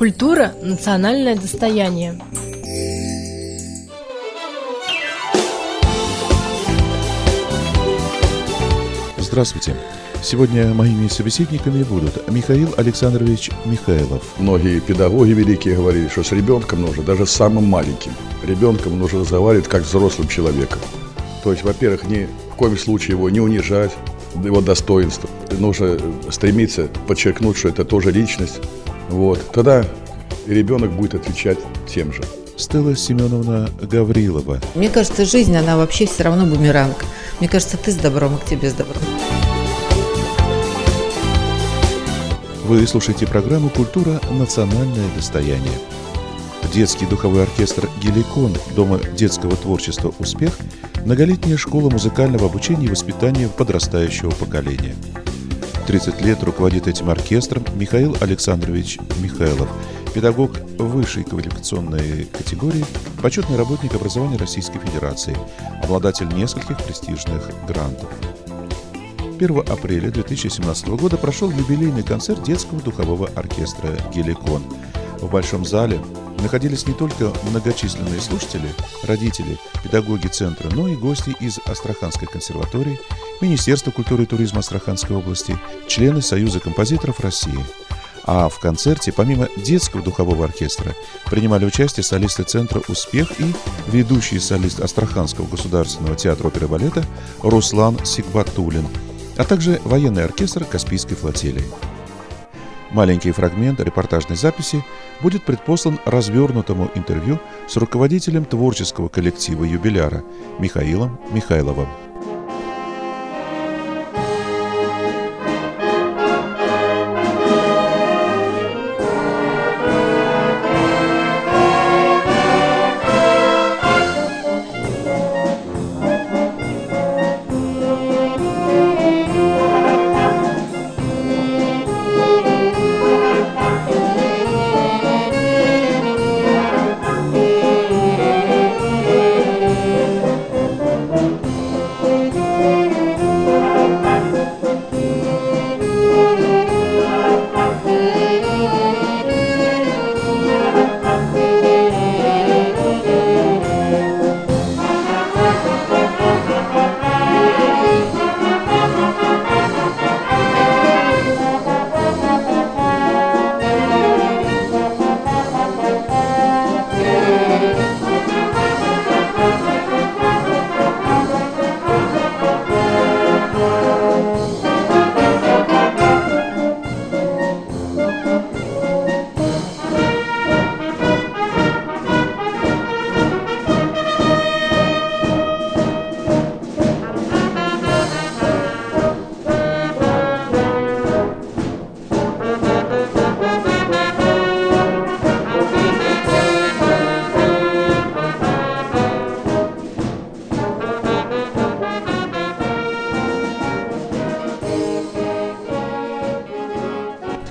Культура – национальное достояние. Здравствуйте. Сегодня моими собеседниками будут Михаил Александрович Михайлов. Многие педагоги великие говорили, что с ребенком нужно, даже с самым маленьким, ребенком нужно разговаривать как с взрослым человеком. То есть, во-первых, ни в коем случае его не унижать, его достоинство. Нужно стремиться подчеркнуть, что это тоже личность. Вот. Тогда и ребенок будет отвечать тем же. Стелла Семеновна Гаврилова. Мне кажется, жизнь, она вообще все равно бумеранг. Мне кажется, ты с добром, а к тебе с добром. Вы слушаете программу «Культура. Национальное достояние». Детский духовой оркестр «Геликон» Дома детского творчества «Успех» – многолетняя школа музыкального обучения и воспитания подрастающего поколения. 30 лет руководит этим оркестром Михаил Александрович Михайлов, педагог высшей квалификационной категории, почетный работник образования Российской Федерации, обладатель нескольких престижных грантов – 1 апреля 2017 года прошел юбилейный концерт детского духового оркестра «Геликон». В Большом зале находились не только многочисленные слушатели, родители, педагоги центра, но и гости из Астраханской консерватории, Министерства культуры и туризма Астраханской области, члены Союза композиторов России. А в концерте, помимо детского духового оркестра, принимали участие солисты центра «Успех» и ведущий солист Астраханского государственного театра оперы и балета Руслан Сигбатулин – а также военный оркестр Каспийской флотилии. Маленький фрагмент репортажной записи будет предпослан развернутому интервью с руководителем творческого коллектива юбиляра Михаилом Михайловым.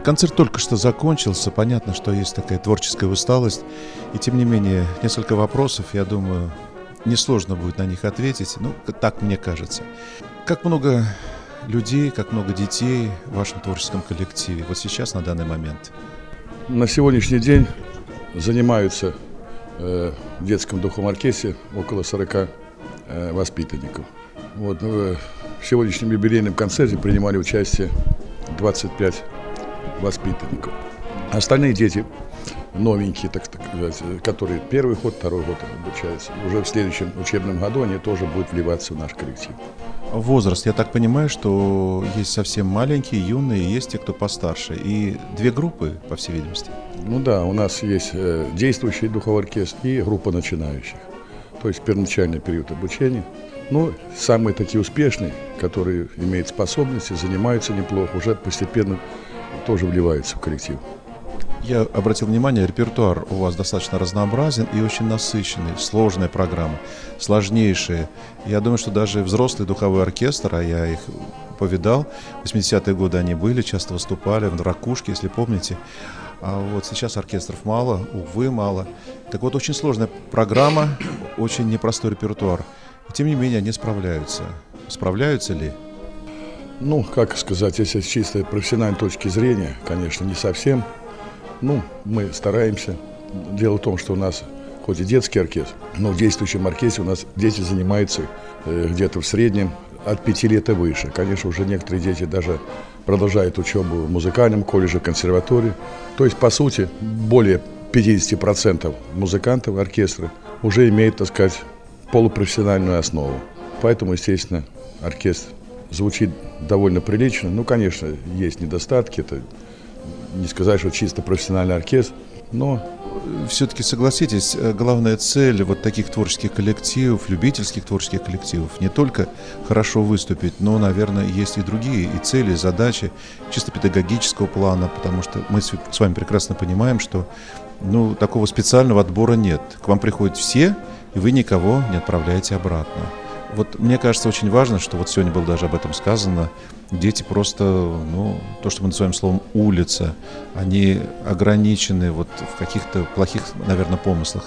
Концерт только что закончился. Понятно, что есть такая творческая усталость. И тем не менее, несколько вопросов, я думаю, несложно будет на них ответить. Ну, так мне кажется. Как много людей, как много детей в вашем творческом коллективе вот сейчас, на данный момент? На сегодняшний день занимаются э, в детском духовом оркестре около 40 э, воспитанников. Вот, ну, в сегодняшнем юбилейном концерте принимали участие 25 воспитанников. Остальные дети новенькие, так сказать, которые первый год, второй год обучаются. Уже в следующем учебном году они тоже будут вливаться в наш коллектив. Возраст, я так понимаю, что есть совсем маленькие, юные, есть те, кто постарше. И две группы, по всей видимости. Ну да, у нас есть э, действующий духовой оркестр и группа начинающих. То есть первоначальный период обучения. Ну, самые такие успешные, которые имеют способности, занимаются неплохо, уже постепенно тоже вливается в коллектив. Я обратил внимание, репертуар у вас достаточно разнообразен и очень насыщенный, сложная программа, сложнейшая. Я думаю, что даже взрослый духовой оркестр, а я их повидал, в 80-е годы они были, часто выступали в «Ракушке», если помните. А вот сейчас оркестров мало, увы, мало. Так вот, очень сложная программа, очень непростой репертуар. тем не менее, они справляются. Справляются ли? Ну, как сказать, если с чистой профессиональной точки зрения, конечно, не совсем. Ну, мы стараемся. Дело в том, что у нас хоть и детский оркестр, но в действующем оркестре у нас дети занимаются э, где-то в среднем от пяти лет и выше. Конечно, уже некоторые дети даже продолжают учебу в музыкальном колледже, консерватории. То есть, по сути, более 50% музыкантов оркестра уже имеют, так сказать, полупрофессиональную основу. Поэтому, естественно, оркестр звучит довольно прилично. Ну, конечно, есть недостатки. Это не сказать, что чисто профессиональный оркестр, но все-таки согласитесь, э, главная цель вот таких творческих коллективов, любительских творческих коллективов, не только хорошо выступить, но, наверное, есть и другие и цели, и задачи чисто педагогического плана, потому что мы с вами прекрасно понимаем, что ну, такого специального отбора нет. К вам приходят все, и вы никого не отправляете обратно. Вот мне кажется очень важно, что вот сегодня было даже об этом сказано, дети просто, ну, то, что мы называем словом улица, они ограничены вот в каких-то плохих, наверное, помыслах.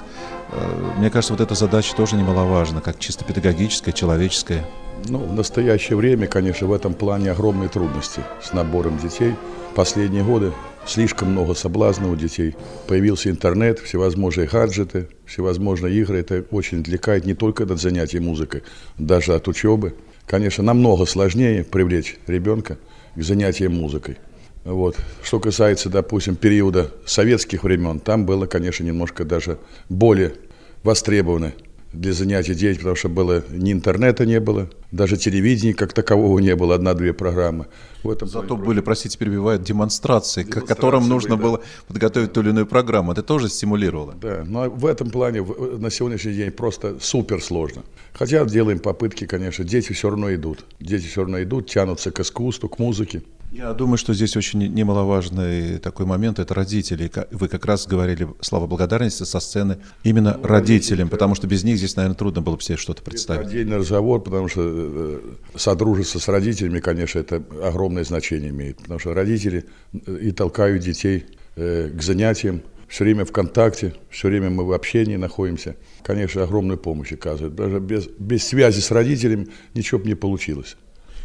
Э, мне кажется, вот эта задача тоже немаловажна, как чисто педагогическая, человеческая. Ну, в настоящее время, конечно, в этом плане огромные трудности с набором детей. Последние годы слишком много соблазнов у детей. Появился интернет, всевозможные гаджеты, всевозможные игры. Это очень отвлекает не только от занятий музыкой, даже от учебы. Конечно, намного сложнее привлечь ребенка к занятиям музыкой. Вот. Что касается, допустим, периода советских времен, там было, конечно, немножко даже более востребовано для занятий детей, потому что было ни интернета не было, даже телевидения как такового не было, одна-две программы. В этом Зато были, простите, перебивают демонстрации, демонстрации к которым нужно были, было да. подготовить ту или иную программу. Это тоже стимулировало. Да, но в этом плане на сегодняшний день просто супер сложно. Хотя делаем попытки, конечно, дети все равно идут. Дети все равно идут, тянутся к искусству, к музыке. Я думаю, что здесь очень немаловажный такой момент – это родители. Вы как раз говорили слова благодарности со сцены именно ну, родителям, потому что без них здесь, наверное, трудно было бы себе что-то представить. Отдельный разговор, потому что э, содружиться с родителями, конечно, это огромное значение имеет, потому что родители э, и толкают детей э, к занятиям, все время в контакте, все время мы в общении находимся. Конечно, огромную помощь оказывают. Даже без, без связи с родителями ничего бы не получилось.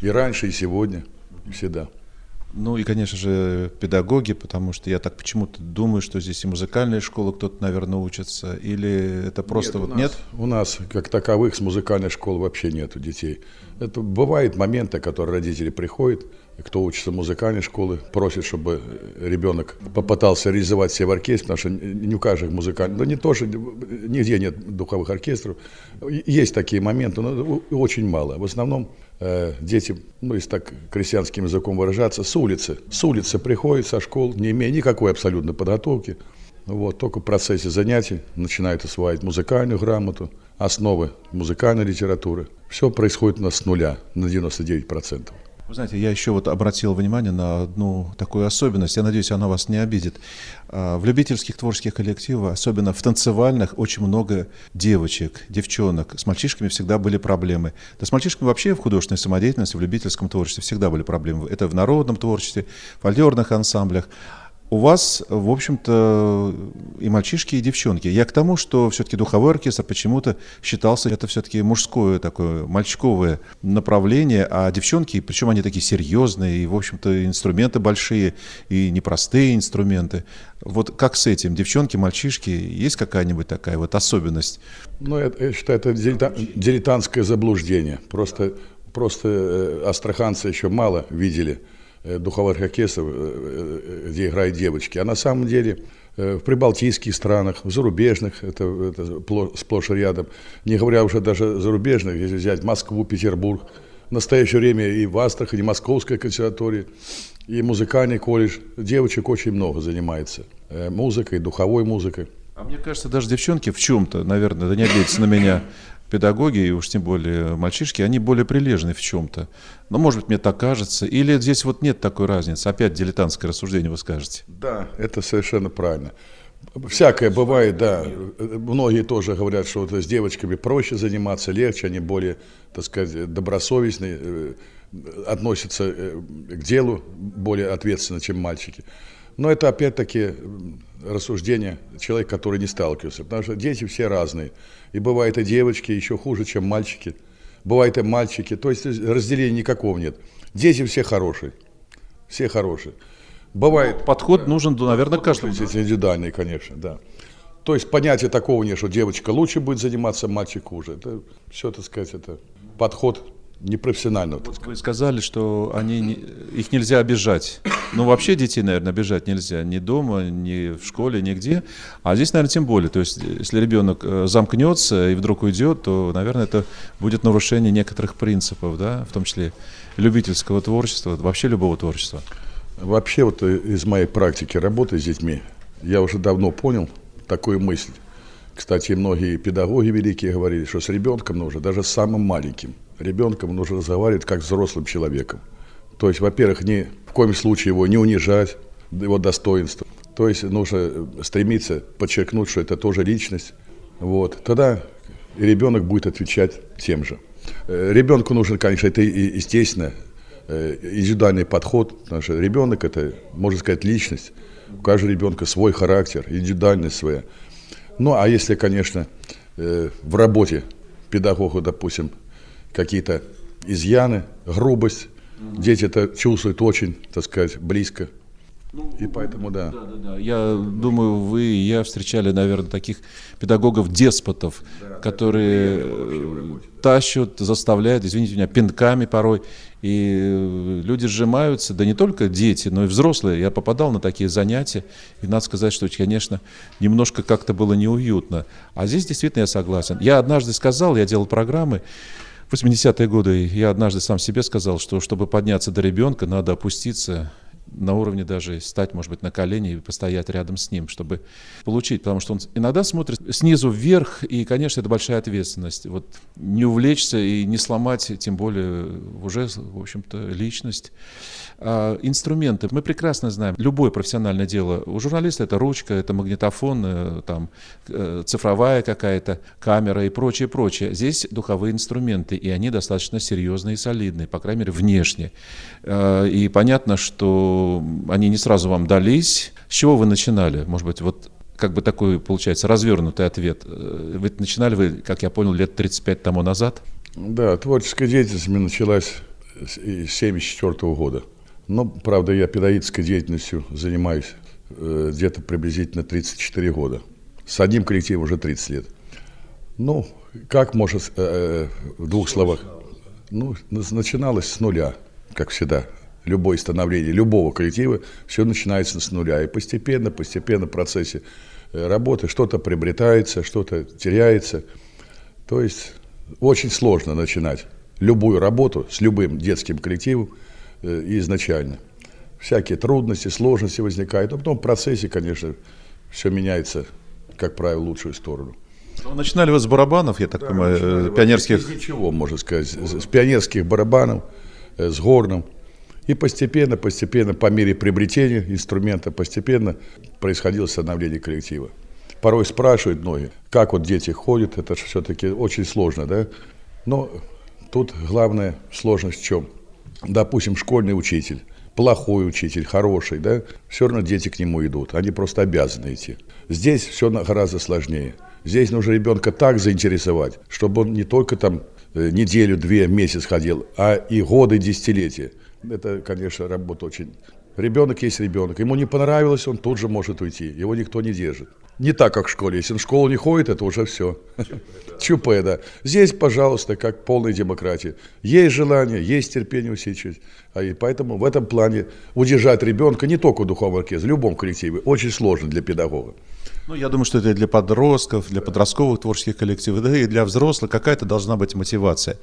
И раньше, и сегодня, всегда. Ну и, конечно же, педагоги, потому что я так почему-то думаю, что здесь и музыкальная школа кто-то, наверное, учится, или это просто нет, вот у нас, нет? У нас, как таковых, с музыкальной школы вообще нету детей. Это бывают моменты, которые родители приходят, кто учится в музыкальной школе, просит, чтобы ребенок попытался реализовать себя в оркестре, потому что не у каждого музыкальных, да не то, что нигде нет духовых оркестров. Есть такие моменты, но очень мало. В основном дети, ну, если так крестьянским языком выражаться, с улицы. С улицы приходят со школ, не имея никакой абсолютной подготовки. Вот, только в процессе занятий начинают осваивать музыкальную грамоту, основы музыкальной литературы. Все происходит у нас с нуля, на 99%. Вы знаете, я еще вот обратил внимание на одну такую особенность. Я надеюсь, она вас не обидит. А, в любительских творческих коллективах, особенно в танцевальных, очень много девочек, девчонок. С мальчишками всегда были проблемы. Да с мальчишками вообще в художественной самодеятельности, в любительском творчестве всегда были проблемы. Это в народном творчестве, в фольклорных ансамблях у вас, в общем-то, и мальчишки, и девчонки. Я к тому, что все-таки духовой оркестр почему-то считался, это все-таки мужское такое, мальчиковое направление, а девчонки, причем они такие серьезные, и, в общем-то, инструменты большие, и непростые инструменты. Вот как с этим? Девчонки, мальчишки, есть какая-нибудь такая вот особенность? Ну, я, я считаю, это дилетантское заблуждение. Просто, просто э, астраханцы еще мало видели – духовых оркестров, э, э, где играют девочки. А на самом деле в прибалтийских странах, в зарубежных, это, это сплошь и рядом, не говоря уже даже зарубежных, если взять Москву, Петербург, в настоящее время и в Астрахани, и Московская консерватория, и музыкальный колледж, девочек очень много занимается музыкой, духовой музыкой. А мне кажется, даже девчонки в чем-то, наверное, да не обидится на меня, педагоги, и уж тем более мальчишки, они более прилежны в чем-то. Но, может быть, мне так кажется. Или здесь вот нет такой разницы? Опять дилетантское рассуждение вы скажете. Да, это совершенно правильно. Всякое бывает, да. Многие тоже говорят, что вот с девочками проще заниматься, легче, они более, так сказать, добросовестные, э, относятся э, к делу более ответственно, чем мальчики. Но это опять-таки рассуждение человека, который не сталкивался. Потому что дети все разные. И бывают и девочки еще хуже, чем мальчики. Бывают и мальчики. То есть разделения никакого нет. Дети все хорошие. Все хорошие. Бывает. Подход нужен, ну, наверное, каждому. Индивидуальный, конечно, да. То есть понятия такого нет, что девочка лучше будет заниматься, мальчик хуже. Это все, так сказать, это подход непрофессионального. так сказать. Вы сказали, что они, не- их нельзя обижать. Ну, вообще детей, наверное, обижать нельзя. Ни дома, ни в школе, нигде. А здесь, наверное, тем более. То есть, если ребенок э, замкнется и вдруг уйдет, то, наверное, это будет нарушение некоторых принципов, да, в том числе любительского творчества, вообще любого творчества. Вообще вот э, из моей практики работы с детьми я уже давно понял такую мысль. Кстати, многие педагоги великие говорили, что с ребенком нужно, даже с самым маленьким, ребенком нужно разговаривать как с взрослым человеком. То есть, во-первых, ни в коем случае его не унижать, его достоинство. То есть нужно э, стремиться подчеркнуть, что это тоже личность. Вот. Тогда и ребенок будет отвечать тем же. Э, Ребенку нужен, конечно, это естественно, э, индивидуальный подход, потому что ребенок это, можно сказать, личность. У каждого ребенка свой характер, индивидуальность своя. Ну, а если, конечно, в работе педагога, допустим, какие-то изъяны, грубость, дети это чувствуют очень, так сказать, близко. И поэтому, да. Да, да, да. Я думаю, вы и я встречали, наверное, таких педагогов-деспотов, которые э, тащат, заставляют, извините меня, пинками порой. И э, люди сжимаются, да не только дети, но и взрослые. Я попадал на такие занятия, и надо сказать, что, конечно, немножко как-то было неуютно. А здесь действительно я согласен. Я однажды сказал, я делал программы, в 80-е годы я однажды сам себе сказал, что чтобы подняться до ребенка, надо опуститься на уровне даже стать, может быть, на колени и постоять рядом с ним, чтобы получить, потому что он иногда смотрит снизу вверх, и, конечно, это большая ответственность. Вот не увлечься и не сломать, тем более уже, в общем-то, личность. А, инструменты. Мы прекрасно знаем, любое профессиональное дело. У журналиста это ручка, это магнитофон, э, там, э, цифровая какая-то камера и прочее, прочее. Здесь духовые инструменты, и они достаточно серьезные и солидные, по крайней мере, внешне. Э, И понятно, что они не сразу вам дались. С чего вы начинали? Может быть, вот как бы такой, получается, развернутый ответ. Э, Вы начинали вы, как я понял, лет 35 тому назад? Да, творческая деятельность у меня началась с 1974 года. Но, правда, я педагогической деятельностью занимаюсь э, где-то приблизительно 34 года. С одним коллективом уже 30 лет. Ну, как можно с- э, э, в двух словах? Ну, на- начиналось с нуля, как всегда. Любое становление любого коллектива, все начинается с нуля. И постепенно, постепенно в процессе э, работы что-то приобретается, что-то теряется. То есть очень сложно начинать любую работу с любым детским коллективом э, изначально. Всякие трудности, сложности возникают, но потом в процессе, конечно, все меняется, как правило, в лучшую сторону. Ну, Начинали вы с барабанов, я так понимаю, э, пионерских. ничего, можно сказать, с с пионерских барабанов, э, с горном. И постепенно, постепенно, по мере приобретения инструмента, постепенно происходило становление коллектива. Порой спрашивают многие, как вот дети ходят, это же все-таки очень сложно, да? Но тут главная сложность в чем? Допустим, школьный учитель, плохой учитель, хороший, да, все равно дети к нему идут, они просто обязаны идти. Здесь все гораздо сложнее. Здесь нужно ребенка так заинтересовать, чтобы он не только там э, неделю, две, месяц ходил, а и годы, десятилетия. Это, конечно, работа очень... Ребенок есть ребенок. Ему не понравилось, он тут же может уйти. Его никто не держит. Не так, как в школе. Если он в школу не ходит, это уже все. ЧП, да. Здесь, пожалуйста, как полная демократия. Есть желание, есть терпение усидчивость. А и поэтому в этом плане удержать ребенка не только в духовном оркестре, в любом коллективе, очень сложно для педагога. Ну, я думаю, что это для подростков, для подростковых творческих коллективов, да и для взрослых какая-то должна быть мотивация.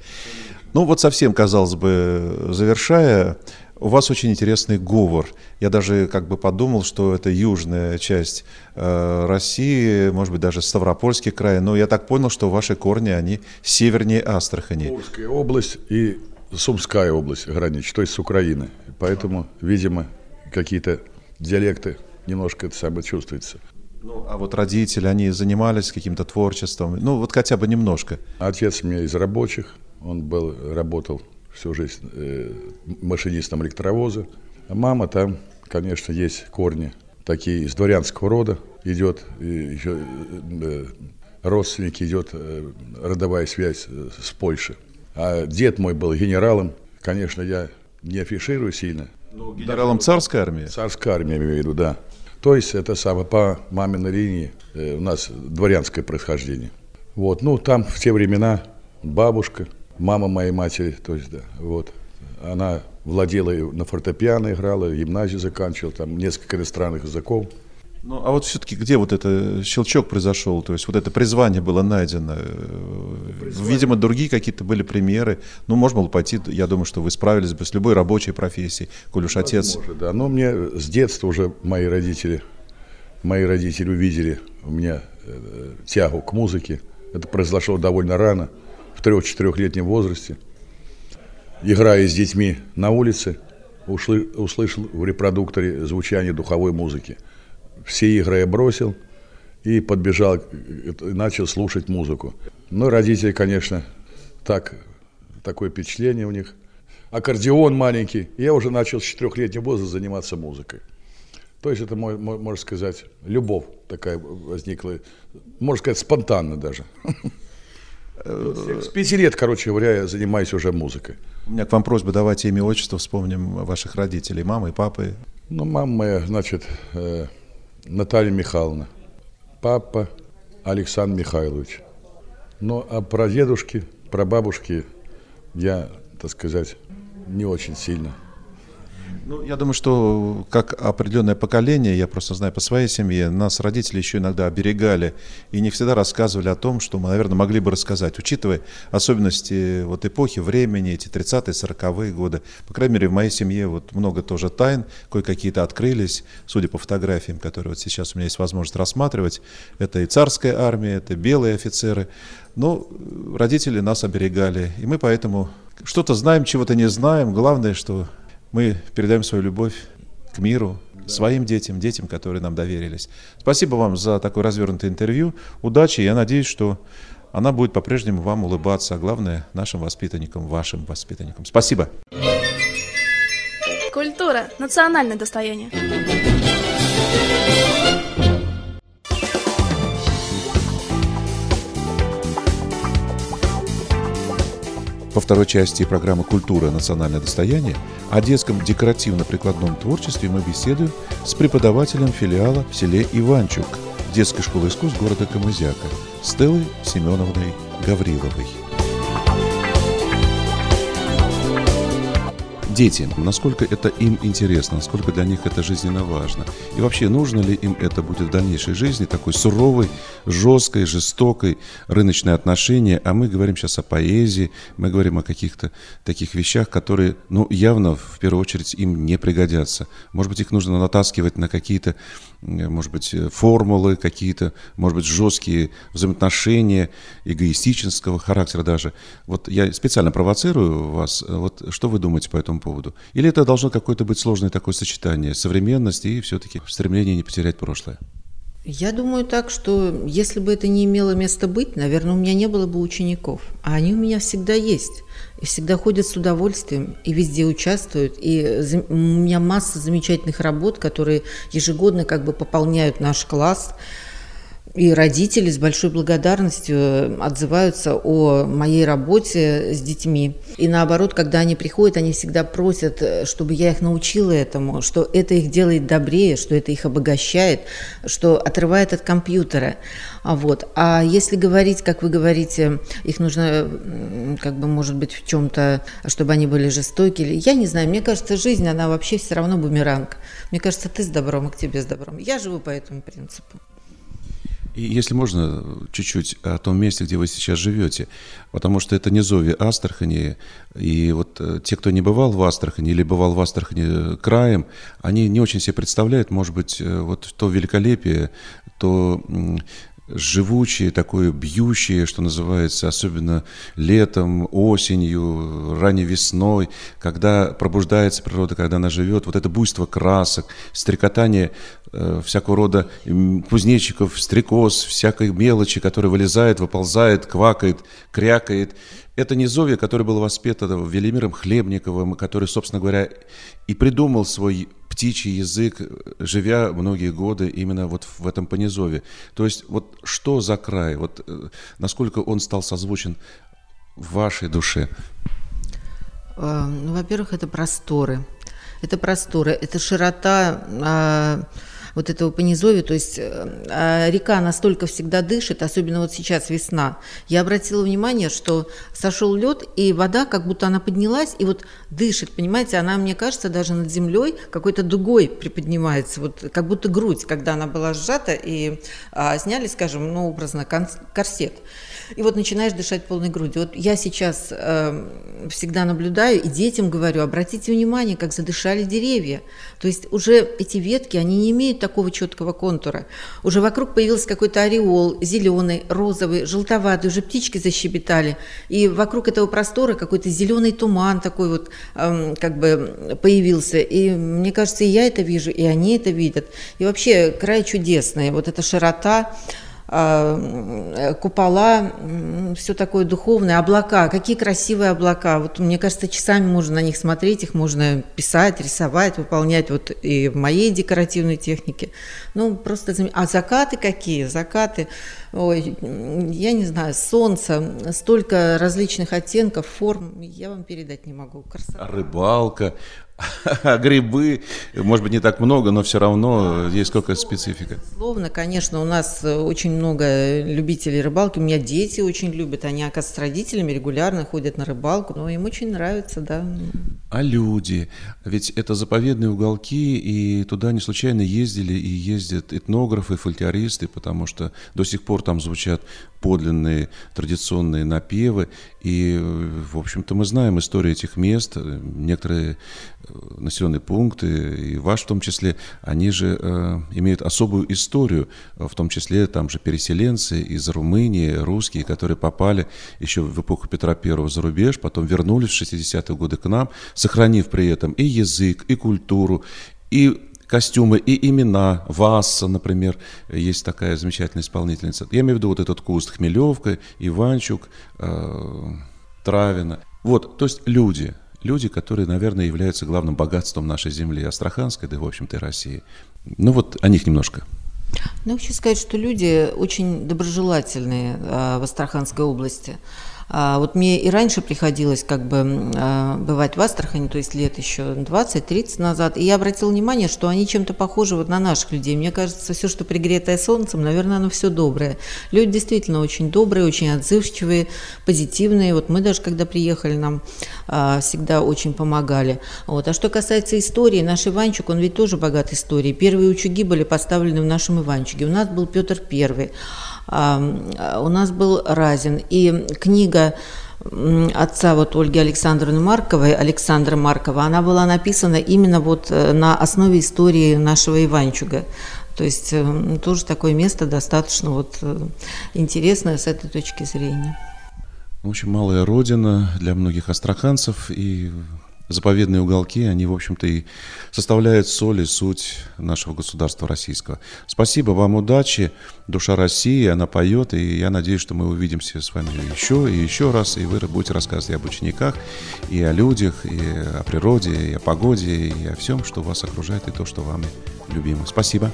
Ну, вот совсем, казалось бы, завершая, у вас очень интересный говор. Я даже как бы подумал, что это южная часть э, России, может быть, даже Ставропольский край. Но я так понял, что ваши корни, они севернее Астрахани. Курская область и Сумская область граничит, то есть с Украиной. Поэтому, видимо, какие-то диалекты немножко это самое чувствуется. Ну, а вот родители, они занимались каким-то творчеством, ну, вот хотя бы немножко. Отец у меня из рабочих, он был, работал всю жизнь э, машинистом электровоза. А мама там, конечно, есть корни такие из дворянского рода, идет и еще э, родственники, идет э, родовая связь э, с Польшей. А дед мой был генералом, конечно, я не афиширую сильно, Ну, генералом царской армии? Царской армии, имею в виду, да. То есть это самое по маминой линии э, у нас дворянское происхождение. Вот, ну там в те времена бабушка, мама моей матери, то есть да, вот, она владела на фортепиано играла, гимназию заканчивала, там несколько иностранных языков. Ну, а вот все-таки где вот это щелчок произошел? То есть вот это призвание было найдено? Призвание. Видимо, другие какие-то были примеры. Ну, можно было пойти, я думаю, что вы справились бы с любой рабочей профессией, коль уж отец... Может, да. Но мне с детства уже мои родители, мои родители увидели у меня э, тягу к музыке. Это произошло довольно рано, в трех-четырехлетнем возрасте. Играя с детьми на улице, услышал в репродукторе звучание духовой музыки – все игры я бросил и подбежал, и начал слушать музыку. Ну, родители, конечно, так, такое впечатление у них. Аккордеон маленький. Я уже начал с четырехлетнего возраста заниматься музыкой. То есть это, можно сказать, любовь такая возникла, можно сказать, спонтанно даже. С пяти лет, короче говоря, я занимаюсь уже музыкой. У меня к вам просьба, давайте имя, отчество, вспомним ваших родителей, мамы и папы. Ну, мама моя, значит, э, Наталья Михайловна, папа Александр Михайлович. Ну, а про дедушки, про бабушки я, так сказать, не очень сильно – ну, я думаю, что как определенное поколение, я просто знаю по своей семье, нас родители еще иногда оберегали и не всегда рассказывали о том, что мы, наверное, могли бы рассказать, учитывая особенности вот эпохи, времени, эти 30-е, 40-е годы. По крайней мере, в моей семье вот много тоже тайн, кое-какие-то открылись, судя по фотографиям, которые вот сейчас у меня есть возможность рассматривать. Это и царская армия, это белые офицеры. Но родители нас оберегали, и мы поэтому что-то знаем, чего-то не знаем. Главное, что мы передаем свою любовь к миру, своим детям, детям, которые нам доверились. Спасибо вам за такое развернутое интервью. Удачи. Я надеюсь, что она будет по-прежнему вам улыбаться, а главное, нашим воспитанникам, вашим воспитанникам. Спасибо. Культура – национальное достояние. Во второй части программы «Культура. Национальное достояние» о детском декоративно-прикладном творчестве мы беседуем с преподавателем филиала в селе Иванчук детской школы искусств города Камызяка Стеллой Семеновной Гавриловой. Дети, насколько это им интересно, насколько для них это жизненно важно. И вообще, нужно ли им это будет в дальнейшей жизни, такой суровой, жесткой, жестокой рыночной отношения. А мы говорим сейчас о поэзии, мы говорим о каких-то таких вещах, которые, ну, явно, в первую очередь, им не пригодятся. Может быть, их нужно натаскивать на какие-то Э, может быть, э, формулы какие-то, может быть, жесткие взаимоотношения эгоистического характера даже. Вот я специально провоцирую вас. Вот что вы думаете по этому поводу? Или это должно какое-то быть сложное такое сочетание современности и все-таки стремление не потерять прошлое? Я думаю так, что если бы это не имело места быть, наверное, у меня не было бы учеников. А они у меня всегда есть. И всегда ходят с удовольствием и везде участвуют. И у меня масса замечательных работ, которые ежегодно как бы пополняют наш класс и родители с большой благодарностью отзываются о моей работе с детьми. И наоборот, когда они приходят, они всегда просят, чтобы я их научила этому, что это их делает добрее, что это их обогащает, что отрывает от компьютера. А, вот. а если говорить, как вы говорите, их нужно, как бы, может быть, в чем-то, чтобы они были жестокие, я не знаю, мне кажется, жизнь, она вообще все равно бумеранг. Мне кажется, ты с добром, а к тебе с добром. Я живу по этому принципу. И если можно, чуть-чуть о том месте, где вы сейчас живете, потому что это не Зови Астрахани, и вот э, те, кто не бывал в Астрахани или бывал в Астрахани краем, они не очень себе представляют, может быть, э, вот то великолепие, то живучее, такое бьющее, что называется, особенно летом, осенью, ранней весной, когда пробуждается природа, когда она живет, вот это буйство красок, стрекотание э, всякого рода кузнечиков, стрекоз, всякой мелочи, которая вылезает, выползает, квакает, крякает. Это не Зовья, который был воспитан Велимиром Хлебниковым, который, собственно говоря, и придумал свой птичий язык, живя многие годы именно вот в этом понизове. То есть вот что за край, вот э, насколько он стал созвучен вашей душе? Э, ну, во-первых, это просторы. это простора, это широта а, вот этого понизовья, то есть э, река настолько всегда дышит, особенно вот сейчас весна. Я обратила внимание, что сошел лед, и вода как будто она поднялась и вот дышит, понимаете, она, мне кажется, даже над землей какой-то дугой приподнимается, вот как будто грудь, когда она была сжата и а, сняли, скажем, ну, образно, корсет. И вот начинаешь дышать полной грудью. Вот я сейчас э, всегда наблюдаю и детям говорю, обратите внимание, как задышали деревья. То есть уже эти ветки, они не имеют такого четкого контура. Уже вокруг появился какой-то ореол, зеленый, розовый, желтоватый, уже птички защебетали. И вокруг этого простора какой-то зеленый туман такой вот э, как бы появился. И мне кажется, и я это вижу, и они это видят. И вообще край чудесный. Вот эта широта, купола, все такое духовное, облака, какие красивые облака. Вот мне кажется, часами можно на них смотреть, их можно писать, рисовать, выполнять вот и в моей декоративной технике. Ну, просто... А закаты какие? Закаты, ой, я не знаю, солнце, столько различных оттенков, форм, я вам передать не могу. Красота. Рыбалка, грибы, может быть, не так много, но все равно есть сколько специфика. Словно, конечно, у нас очень много любителей рыбалки. У меня дети очень любят. Они, оказывается, с родителями регулярно ходят на рыбалку, но им очень нравится, да. А люди? Ведь это заповедные уголки, и туда не случайно ездили и ездят этнографы, фольклористы, потому что до сих пор там звучат подлинные традиционные напевы. И, в общем-то, мы знаем историю этих мест. Некоторые э, населенные пункты, и ваш в том числе, они же э, имеют особую историю, в том числе там же переселенцы из Румынии, русские, которые попали еще в эпоху Петра I за рубеж, потом вернулись в 60-е годы к нам, сохранив при этом и язык, и культуру, и костюмы и имена. Васса, например, есть такая замечательная исполнительница. Я имею в виду вот этот куст Хмелевка, Иванчук, э, Травина. Вот, то есть люди, люди, которые, наверное, являются главным богатством нашей земли, Астраханской, да, в общем-то, и России. Ну вот о них немножко. Ну, хочу сказать, что люди очень доброжелательные э, в Астраханской области. А, вот мне и раньше приходилось как бы а, бывать в Астрахани, то есть лет еще 20-30 назад, и я обратила внимание, что они чем-то похожи вот на наших людей. Мне кажется, все, что пригретое солнцем, наверное, оно все доброе. Люди действительно очень добрые, очень отзывчивые, позитивные. Вот мы даже, когда приехали, нам а, всегда очень помогали. Вот. А что касается истории, наш Иванчик, он ведь тоже богат историей. Первые учуги были поставлены в нашем Иванчике. У нас был Петр Первый. У нас был Разин. И книга отца вот Ольги Александровны Марковой, Александра Маркова, она была написана именно вот э, на основе истории нашего Иванчуга. То есть э, тоже такое место достаточно вот э, интересное с этой точки зрения. В общем, малая родина для многих астраханцев и заповедные уголки, они, в общем-то, и составляют соль и суть нашего государства российского. Спасибо вам, удачи, душа России, она поет, и я надеюсь, что мы увидимся с вами еще и еще раз, и вы будете рассказывать и об учениках, и о людях, и о природе, и о погоде, и о всем, что вас окружает, и то, что вами любимо. Спасибо.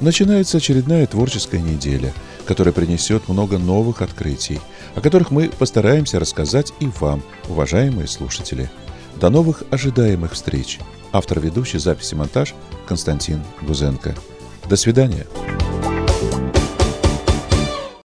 Начинается очередная творческая неделя, которая принесет много новых открытий – о которых мы постараемся рассказать и вам, уважаемые слушатели. До новых ожидаемых встреч. Автор ведущий записи монтаж Константин Гузенко. До свидания.